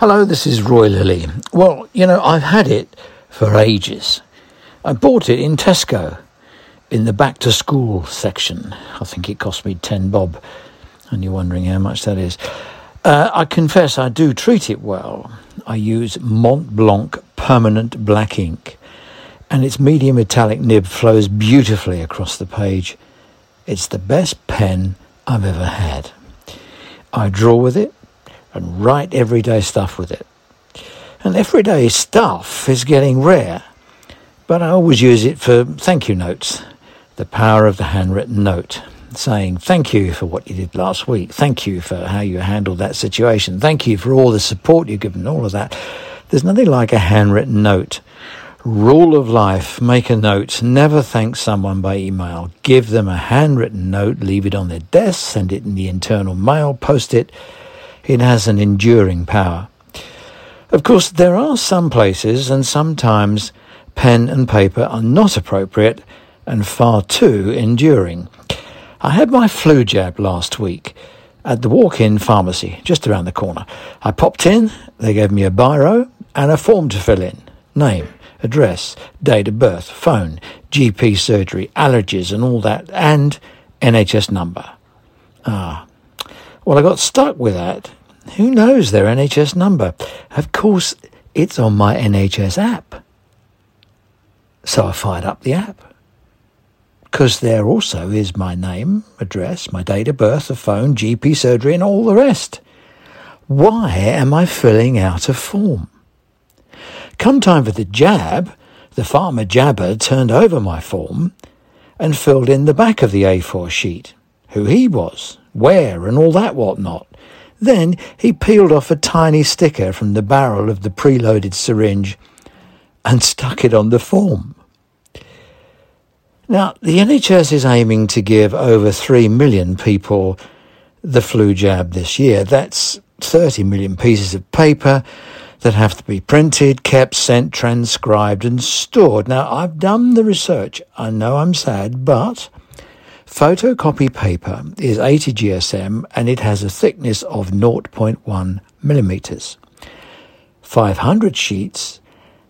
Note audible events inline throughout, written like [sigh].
Hello, this is Roy Lilly. Well, you know, I've had it for ages. I bought it in Tesco in the back to school section. I think it cost me 10 bob, and you're wondering how much that is. Uh, I confess I do treat it well. I use Montblanc permanent black ink, and its medium metallic nib flows beautifully across the page. It's the best pen I've ever had. I draw with it and write everyday stuff with it. And everyday stuff is getting rare, but I always use it for thank you notes, the power of the handwritten note, saying thank you for what you did last week, thank you for how you handled that situation, thank you for all the support you've given, all of that. There's nothing like a handwritten note. Rule of life, make a note, never thank someone by email. Give them a handwritten note, leave it on their desk, send it in the internal mail, post it. It has an enduring power. Of course, there are some places and sometimes pen and paper are not appropriate and far too enduring. I had my flu jab last week at the walk-in pharmacy just around the corner. I popped in, they gave me a biro and a form to fill in. Name, address, date of birth, phone, GP surgery, allergies and all that, and NHS number. Ah. Well, I got stuck with that. Who knows their NHS number? Of course, it's on my NHS app. So I fired up the app. Because there also is my name, address, my date of birth, the phone, GP surgery, and all the rest. Why am I filling out a form? Come time for the jab, the farmer jabber turned over my form and filled in the back of the A4 sheet, who he was, where, and all that whatnot. Then he peeled off a tiny sticker from the barrel of the preloaded syringe and stuck it on the form. Now, the NHS is aiming to give over 3 million people the flu jab this year. That's 30 million pieces of paper that have to be printed, kept, sent, transcribed, and stored. Now, I've done the research. I know I'm sad, but photocopy paper is 80 GSM and it has a thickness of 0.1 millimeters. 500 sheets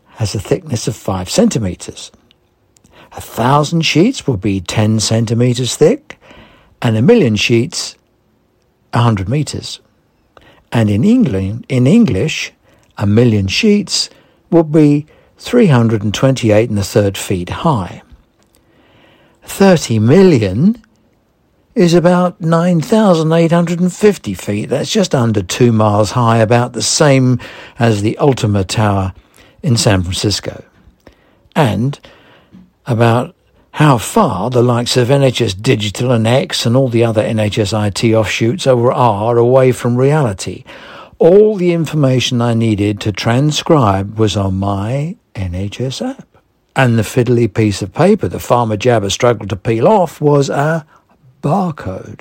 has a thickness of 5 centimeters. A thousand sheets will be 10 centimeters thick, and a million sheets 100 meters. And in England, in English, a million sheets would be 328 and a third feet high. 30 million is about 9,850 feet. That's just under two miles high, about the same as the Ultima Tower in San Francisco. And about how far the likes of NHS Digital and X and all the other NHS IT offshoots are away from reality all the information I needed to transcribe was on my NHS app. And the fiddly piece of paper the farmer jabber struggled to peel off was a barcode.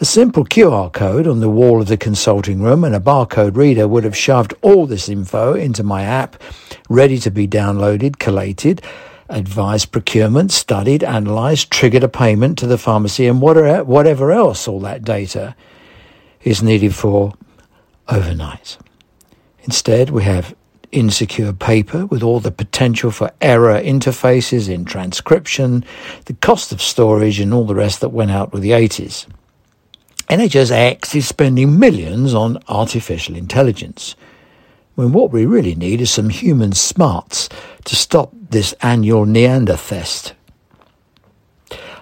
A simple QR code on the wall of the consulting room and a barcode reader would have shoved all this info into my app, ready to be downloaded, collated, advised procurement, studied, analysed, triggered a payment to the pharmacy and er, whatever else all that data is needed for overnight. Instead, we have insecure paper with all the potential for error interfaces in transcription, the cost of storage, and all the rest that went out with the 80s. NHS X is spending millions on artificial intelligence, when what we really need is some human smarts to stop this annual Neanderthest.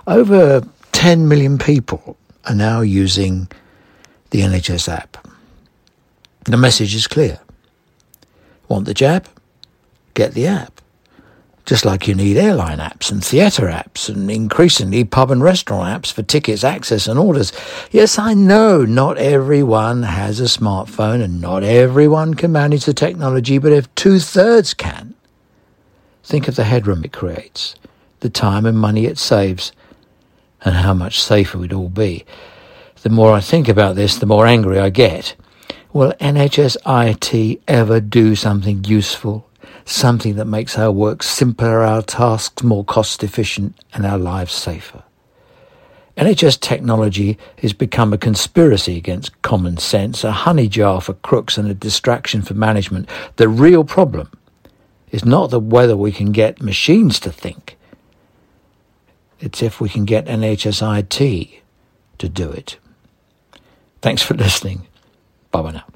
Over 10 million people are now using the NHS app. The message is clear. Want the jab? Get the app. Just like you need airline apps and theatre apps and increasingly pub and restaurant apps for tickets, access and orders. Yes, I know not everyone has a smartphone and not everyone can manage the technology, but if two thirds can, think of the headroom it creates, the time and money it saves, and how much safer we'd all be. The more I think about this, the more angry I get. Will NHS IT ever do something useful? Something that makes our work simpler, our tasks more cost efficient, and our lives safer? NHS technology has become a conspiracy against common sense, a honey jar for crooks and a distraction for management. The real problem is not the whether we can get machines to think. It's if we can get NHS IT to do it. Thanks for [laughs] listening. Bye bye now.